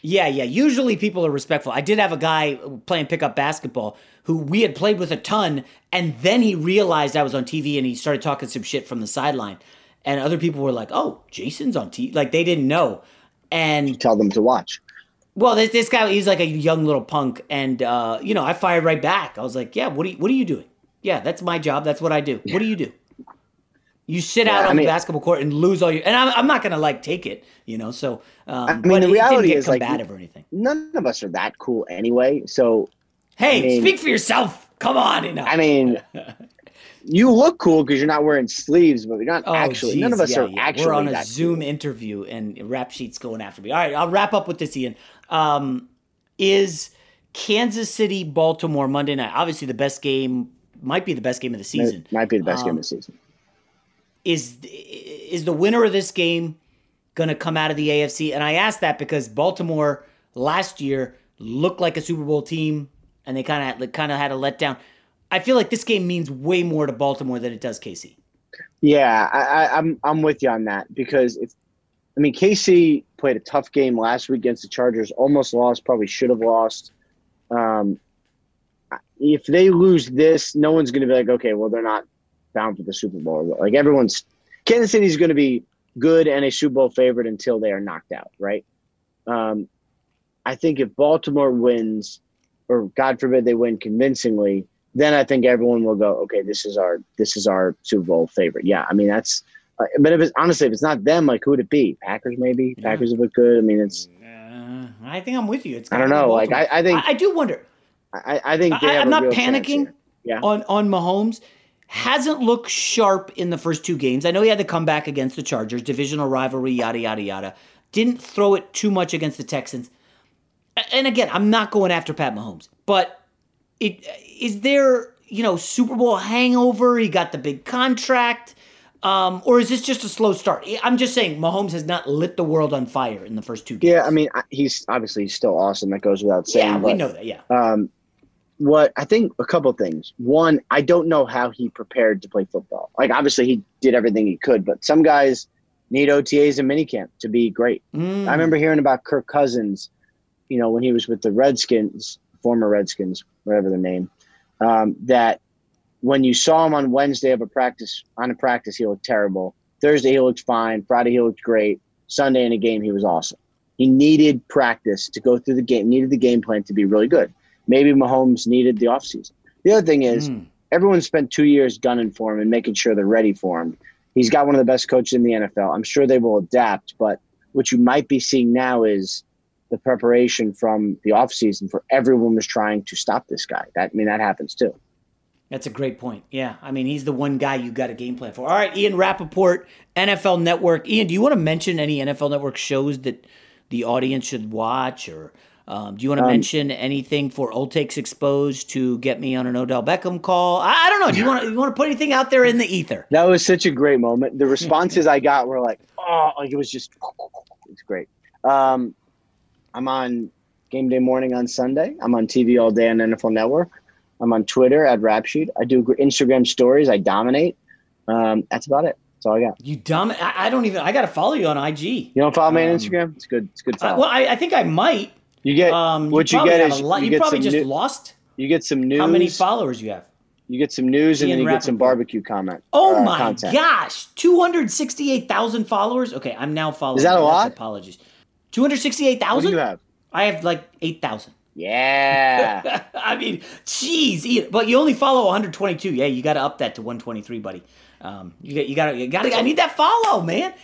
S5: Yeah, yeah. Usually people are respectful. I did have a guy playing pickup basketball who we had played with a ton, and then he realized I was on TV and he started talking some shit from the sideline. And other people were like, "Oh, Jason's on TV." Like they didn't know. And
S12: you tell them to watch.
S5: Well, this, this guy, he's like a young little punk, and uh, you know, I fired right back. I was like, "Yeah, what are you, what are you doing? Yeah, that's my job. That's what I do. What do you do? You sit yeah, out on I mean, the basketball court and lose all your. And I'm, I'm not gonna like take it, you know. So, um, I mean, the reality is like or anything.
S12: None of us are that cool anyway. So,
S5: hey, I mean, speak for yourself. Come on, you know.
S12: I mean, you look cool because you're not wearing sleeves, but you're not oh, actually. Geez, none of us yeah, are yeah. actually.
S5: We're on a
S12: Zoom
S5: cool. interview, and Rapsheet's going after me. All right, I'll wrap up with this, Ian. Um, is Kansas City Baltimore Monday night? Obviously, the best game might be the best game of the season.
S12: Might be the best um, game of the um, season
S5: is is the winner of this game going to come out of the AFC? And I ask that because Baltimore last year looked like a Super Bowl team, and they kind of kind of had a letdown. I feel like this game means way more to Baltimore than it does KC.
S12: Yeah, I, am I'm, I'm with you on that because if I mean KC played a tough game last week against the Chargers, almost lost, probably should have lost. Um, if they lose this, no one's going to be like, okay, well they're not bound for the Super Bowl. Like everyone's Kansas City is going to be good and a Super Bowl favorite until they are knocked out, right? Um, I think if Baltimore wins, or God forbid they win convincingly, then I think everyone will go, okay, this is our this is our Super Bowl favorite. Yeah, I mean that's. But if it's honestly, if it's not them, like who would it be? Packers maybe. Yeah. Packers have looked good. I mean, it's.
S5: Uh, I think I'm with you. It's.
S12: I don't know. Like I, I think
S5: I, I, do wonder.
S12: I, I think I,
S5: am not panicking.
S12: Yeah.
S5: On on Mahomes hasn't looked sharp in the first two games. I know he had to come back against the Chargers, divisional rivalry, yada, yada, yada. Didn't throw it too much against the Texans. And again, I'm not going after Pat Mahomes, but it, is there, you know, Super Bowl hangover? He got the big contract. Um, or is this just a slow start? I'm just saying, Mahomes has not lit the world on fire in the first two games.
S12: Yeah, I mean, he's obviously still awesome. That goes without saying.
S5: Yeah,
S12: we
S5: but, know that. Yeah.
S12: Um, what I think a couple things. One, I don't know how he prepared to play football. Like obviously he did everything he could, but some guys need OTAs and minicamp to be great. Mm. I remember hearing about Kirk Cousins, you know, when he was with the Redskins, former Redskins, whatever their name, um, that when you saw him on Wednesday of a practice on a practice, he looked terrible. Thursday he looked fine. Friday he looked great. Sunday in a game he was awesome. He needed practice to go through the game, needed the game plan to be really good maybe Mahomes needed the offseason. The other thing is, mm. everyone spent two years gunning for him and making sure they're ready for him. He's got one of the best coaches in the NFL. I'm sure they will adapt, but what you might be seeing now is the preparation from the offseason for everyone was trying to stop this guy. That I mean that happens too.
S5: That's a great point. Yeah. I mean, he's the one guy you got a game plan for. All right, Ian Rapoport, NFL Network. Ian, do you want to mention any NFL Network shows that the audience should watch or um, do you want to um, mention anything for Old Takes Exposed to get me on an Odell Beckham call? I, I don't know. Do you want to you want to put anything out there in the ether?
S12: That was such a great moment. The responses I got were like, oh, like it was just, it's great. Um, I'm on game day morning on Sunday. I'm on TV all day on NFL Network. I'm on Twitter at Rapsheet. I do Instagram stories. I dominate. Um, that's about it. That's all I got.
S5: You dumb. I, I don't even. I got to follow you on IG. You
S12: don't follow me on um, Instagram? It's good. It's good.
S5: Uh, well, I, I, think I might.
S12: You get um, what you, you get is
S5: you,
S12: you
S5: probably just new, lost.
S12: You get some news.
S5: How many followers you have?
S12: You get some news Ian and then you get some barbecue comment.
S5: Oh uh, my content. gosh, two hundred sixty-eight thousand followers. Okay, I'm now following.
S12: Is that a lot?
S5: Apologies. Two hundred sixty-eight thousand.
S12: You have?
S5: I have like eight thousand.
S12: Yeah.
S5: I mean, jeez, but you only follow 122. Yeah, you got to up that to 123, buddy. Um, you got, you got, you got. I need that follow, man.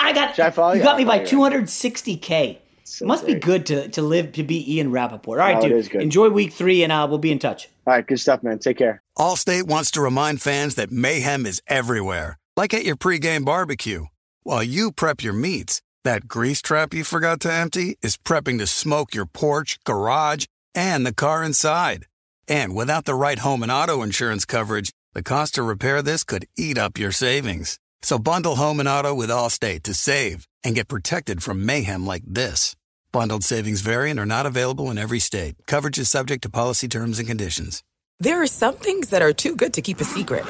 S5: I got.
S12: Should I follow
S5: you?
S12: You
S5: got me by 260k. So Must great. be good to, to live to be Ian Rapoport. All right, oh, dude. Enjoy week three, and uh, we'll be in touch.
S12: All right, good stuff, man. Take care.
S6: Allstate wants to remind fans that mayhem is everywhere like at your pregame barbecue. While you prep your meats, that grease trap you forgot to empty is prepping to smoke your porch, garage, and the car inside. And without the right home and auto insurance coverage, the cost to repair this could eat up your savings. So bundle home and auto with Allstate to save and get protected from mayhem like this. Bundled savings vary and are not available in every state. Coverage is subject to policy terms and conditions.
S1: There are some things that are too good to keep a secret.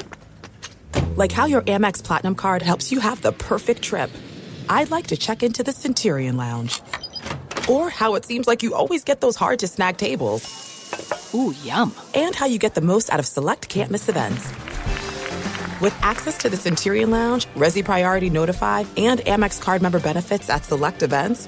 S1: Like how your Amex Platinum card helps you have the perfect trip. I'd like to check into the Centurion Lounge. Or how it seems like you always get those hard to snag tables.
S7: Ooh, yum.
S1: And how you get the most out of select can't miss events. With access to the Centurion Lounge, Resy Priority Notify, and Amex card member benefits at select events,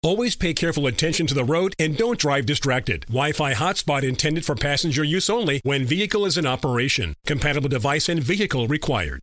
S13: Always pay careful attention to the road and don't drive distracted. Wi-Fi hotspot intended for passenger use only when vehicle is in operation. Compatible device and vehicle required.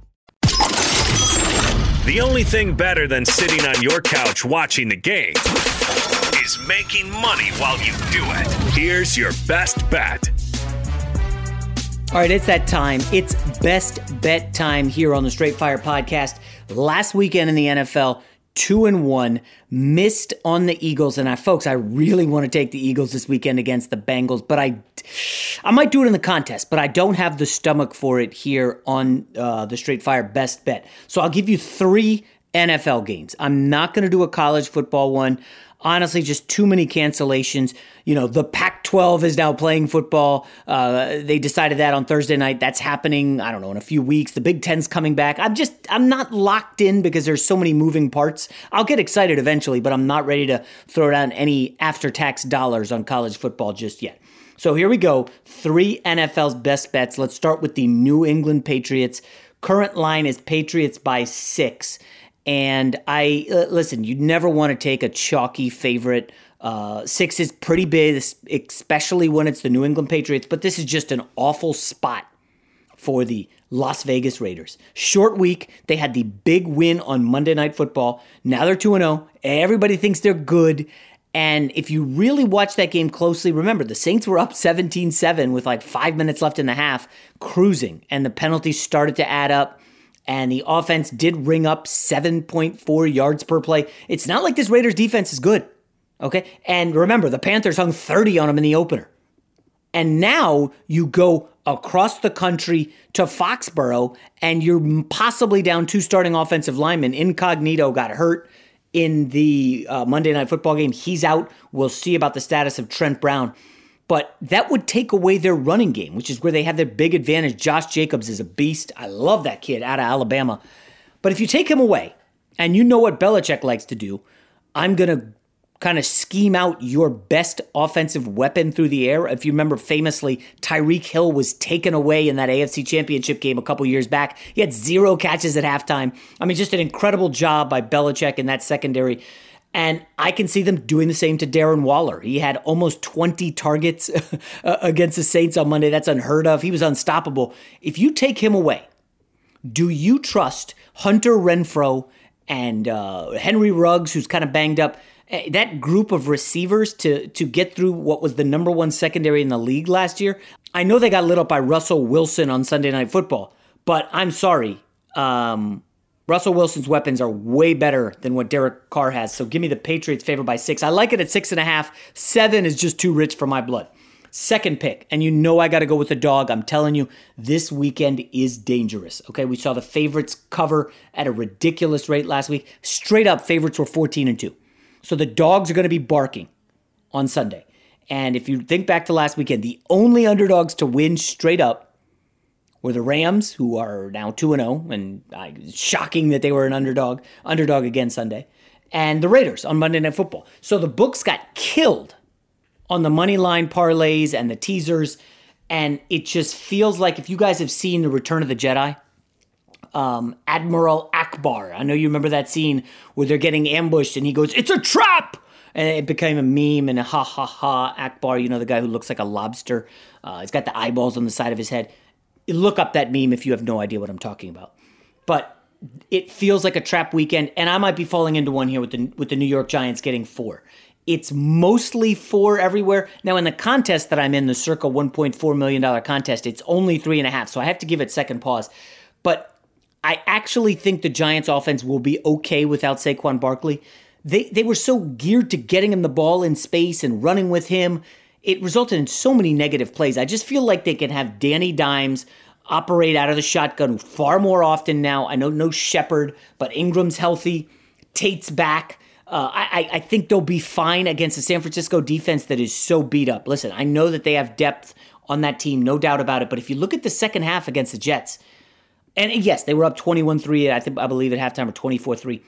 S4: The only thing better than sitting on your couch watching the game is making money while you do it. Here's your best bet.
S5: All right, it's that time. It's best bet time here on the Straight Fire podcast. Last weekend in the NFL, two and one, missed on the Eagles. And I, folks, I really want to take the Eagles this weekend against the Bengals, but I, I might do it in the contest, but I don't have the stomach for it here on uh, the Straight Fire Best Bet. So I'll give you three NFL games. I'm not going to do a college football one honestly just too many cancellations. You know, the Pac 12 is now playing football. Uh, they decided that on Thursday night. That's happening, I don't know, in a few weeks. The Big Ten's coming back. I'm just, I'm not locked in because there's so many moving parts. I'll get excited eventually, but I'm not ready to throw down any after tax dollars on college football just yet. So here we go. Three NFL's best bets. Let's start with the New England Patriots. Current line is Patriots by six. And I uh, listen, you never want to take a chalky favorite. Uh, six is pretty big, especially when it's the New England Patriots, but this is just an awful spot for the Las Vegas Raiders. Short week, they had the big win on Monday Night Football. Now they're 2 0. Everybody thinks they're good. And if you really watch that game closely, remember the Saints were up 17 7 with like five minutes left in the half, cruising, and the penalties started to add up and the offense did ring up 7.4 yards per play. It's not like this Raiders defense is good. Okay. And remember, the Panthers hung 30 on them in the opener. And now you go across the country to Foxborough and you're possibly down two starting offensive linemen. Incognito got hurt in the uh, Monday Night Football game. He's out. We'll see about the status of Trent Brown. But that would take away their running game, which is where they have their big advantage. Josh Jacobs is a beast. I love that kid out of Alabama. But if you take him away, and you know what Belichick likes to do, I'm going to kind of scheme out your best offensive weapon through the air. If you remember famously, Tyreek Hill was taken away in that AFC championship game a couple years back. He had zero catches at halftime. I mean, just an incredible job by Belichick in that secondary. And I can see them doing the same to Darren Waller. He had almost 20 targets against the Saints on Monday. That's unheard of. He was unstoppable. If you take him away, do you trust Hunter Renfrow and uh, Henry Ruggs, who's kind of banged up. Eh, that group of receivers to to get through what was the number one secondary in the league last year. I know they got lit up by Russell Wilson on Sunday Night Football, but I'm sorry. Um, Russell Wilson's weapons are way better than what Derek Carr has. So give me the Patriots favored by six. I like it at six and a half. Seven is just too rich for my blood. Second pick, and you know I got to go with the dog. I'm telling you, this weekend is dangerous. Okay, we saw the favorites cover at a ridiculous rate last week. Straight up, favorites were 14 and 2. So the dogs are going to be barking on Sunday. And if you think back to last weekend, the only underdogs to win straight up were the Rams, who are now 2 0, and uh, shocking that they were an underdog, underdog again Sunday, and the Raiders on Monday Night Football. So the books got killed on the money line parlays and the teasers. And it just feels like if you guys have seen The Return of the Jedi, um, Admiral Ackbar, I know you remember that scene where they're getting ambushed and he goes, It's a trap! And it became a meme and a ha ha ha. Ackbar, you know, the guy who looks like a lobster. Uh, he's got the eyeballs on the side of his head. Look up that meme if you have no idea what I'm talking about. But it feels like a trap weekend, and I might be falling into one here with the with the New York Giants getting four. It's mostly four everywhere. Now, in the contest that I'm in, the circa $1.4 million contest, it's only three and a half. So I have to give it second pause. But I actually think the Giants offense will be okay without Saquon Barkley. They, they were so geared to getting him the ball in space and running with him. It resulted in so many negative plays. I just feel like they can have Danny Dimes operate out of the shotgun far more often now. I know no Shepard, but Ingram's healthy. Tate's back. Uh, I, I think they'll be fine against the San Francisco defense that is so beat up. Listen, I know that they have depth on that team, no doubt about it. But if you look at the second half against the Jets, and yes, they were up 21 3, I, think, I believe at halftime, or 24 3.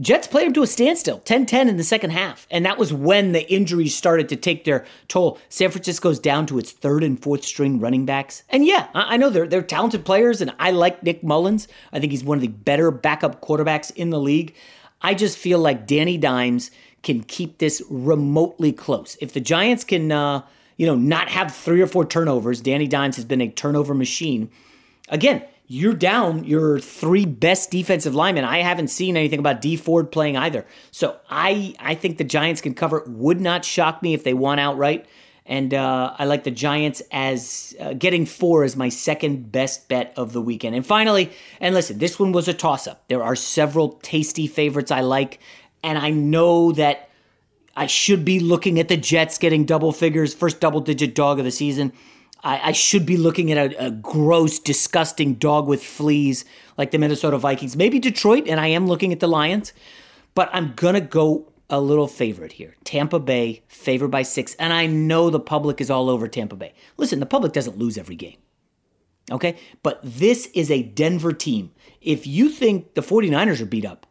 S5: Jets played them to a standstill, 10 10 in the second half. And that was when the injuries started to take their toll. San Francisco's down to its third and fourth string running backs. And yeah, I know they're, they're talented players, and I like Nick Mullens. I think he's one of the better backup quarterbacks in the league. I just feel like Danny Dimes can keep this remotely close. If the Giants can, uh, you know, not have three or four turnovers, Danny Dimes has been a turnover machine. Again, you're down your three best defensive linemen. I haven't seen anything about Dee Ford playing either. So I I think the Giants can cover. Would not shock me if they won outright. And uh, I like the Giants as uh, getting four as my second best bet of the weekend. And finally, and listen, this one was a toss up. There are several tasty favorites I like. And I know that I should be looking at the Jets getting double figures, first double digit dog of the season. I, I should be looking at a, a gross, disgusting dog with fleas like the Minnesota Vikings, maybe Detroit, and I am looking at the Lions. But I'm going to go a little favorite here. Tampa Bay favored by six. And I know the public is all over Tampa Bay. Listen, the public doesn't lose every game. Okay? But this is a Denver team. If you think the 49ers are beat up,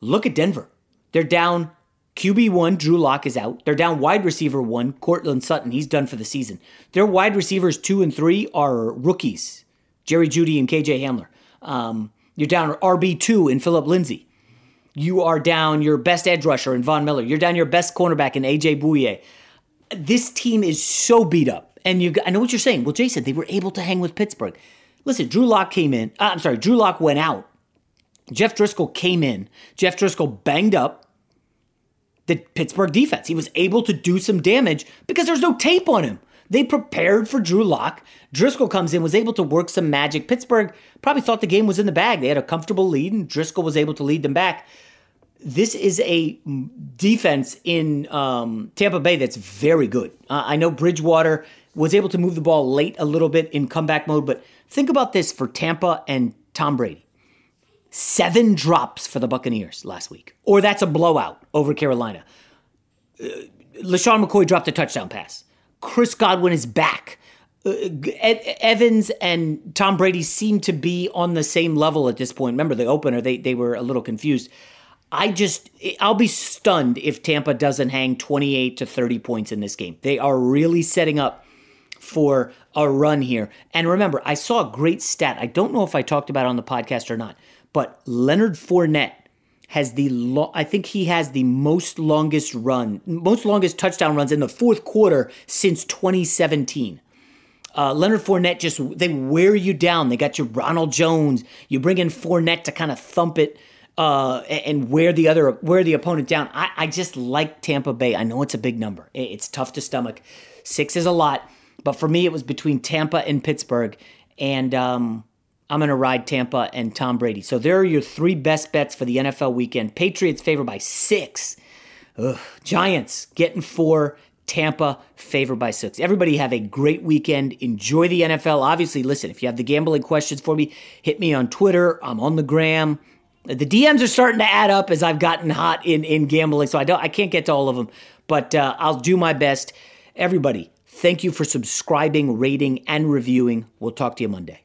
S5: look at Denver. They're down QB1, Drew Lock is out. They're down wide receiver one, Courtland Sutton. He's done for the season. Their wide receivers two and three are rookies, Jerry Jeudy and KJ Hamler. Um, you're down RB2 in Philip Lindsay. You are down your best edge rusher in Von Miller. You're down your best cornerback in AJ Bouye. This team is so beat up. And you, I know what you're saying. Well, Jason, they were able to hang with Pittsburgh. Listen, Drew Lock came in. Uh, I'm sorry, Drew Lock went out. Jeff Driskel came in. Jeff Driskel banged up the Pittsburgh defense. He was able to do some damage because there's no tape on him. They prepared for Drew Lock. Driskel comes in, was able to work some magic. Pittsburgh probably thought the game was in the bag. They had a comfortable lead, and Driskel was able to lead them back. This is a defense in um, Tampa Bay that's very good. Uh, I know Bridgewater was able to move the ball late a little bit in comeback mode, but think about this for Tampa and Tom Brady. Seven drops for the Buccaneers last week, or that's a blowout over Carolina. Uh, LeSean McCoy dropped a touchdown pass. Chris Godwin is back. Uh, Evans and Tom Brady seem to be on the same level at this point. Remember the opener, they, they were a little confused. I just, I'll be stunned if Tampa doesn't hang 28 to 30 points in this game. They are really setting up for a run here. And remember, I saw a great stat. I don't know if I talked about it on the podcast or not, but Leonard Fournette has the lo- I think he has the most longest run, most longest touchdown runs in the fourth quarter since 2017. Uh, Leonard Fournette just they wear you down. They got you Ronald Jones. You bring in Fournette to kind of thump it uh, and wear the other wear the opponent down. I, I just like Tampa Bay. I know it's a big number. It's tough to stomach. Six is a lot, but for me, it was between Tampa and Pittsburgh, and um, I'm going to ride Tampa and Tom Brady. So there are your three best bets for the NFL weekend. Patriots favored by six. Ugh. Giants getting four. Tampa favored by six. Everybody have a great weekend. Enjoy the NFL. Obviously, listen, if you have the gambling questions for me, hit me on Twitter. I'm on the gram. The DMs are starting to add up as I've gotten hot in, in gambling, so I don't I can't get to all of them, but uh, I'll do my best. Everybody, thank you for subscribing, rating, and reviewing. We'll talk to you Monday.